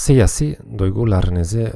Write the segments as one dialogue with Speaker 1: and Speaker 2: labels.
Speaker 1: siyasi duygularınızı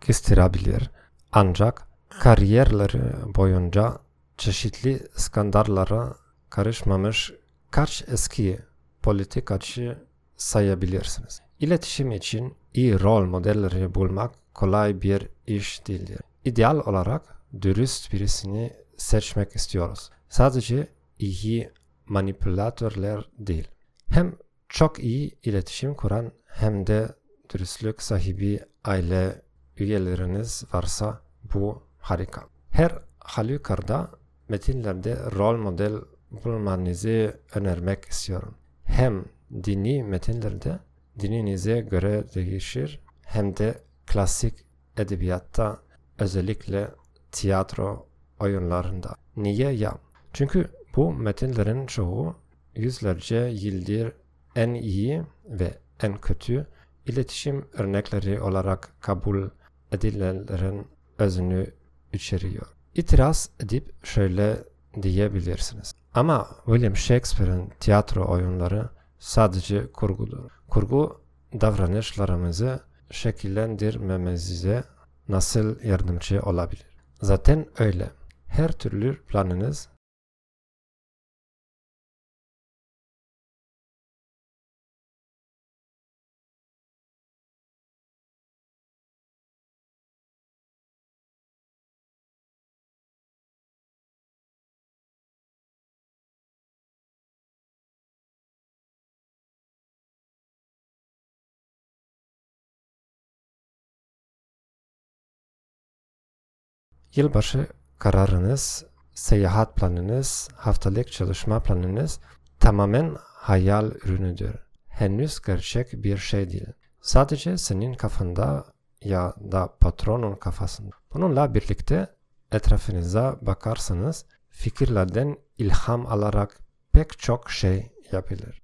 Speaker 1: kıstırabilir ancak kariyerleri boyunca çeşitli skandallara karışmamış kaç eski politikacı sayabilirsiniz. İletişim için iyi rol modelleri bulmak kolay bir iş değildir. İdeal olarak dürüst birisini seçmek istiyoruz. Sadece iyi manipülatörler değil. Hem çok iyi iletişim kuran hem de dürüstlük sahibi aile üyeleriniz varsa bu harika. Her halükarda metinlerde rol model bulmanızı önermek istiyorum. Hem dini metinlerde dininize göre değişir hem de klasik edebiyatta özellikle tiyatro oyunlarında. Niye ya? Çünkü bu metinlerin çoğu yüzlerce yıldır en iyi ve en kötü iletişim örnekleri olarak kabul edilenlerin özünü içeriyor. İtiraz edip şöyle diyebilirsiniz. Ama William Shakespeare'in tiyatro oyunları sadece kurgudur. Kurgu davranışlarımızı şekillendirmemize nasıl yardımcı olabilir? Zaten öyle. Her türlü planınız Yılbaşı kararınız, seyahat planınız, haftalık çalışma planınız tamamen hayal ürünüdür. Henüz gerçek bir şey değil. Sadece senin kafanda ya da patronun kafasında. Bununla birlikte etrafınıza bakarsanız fikirlerden ilham alarak pek çok şey yapılır.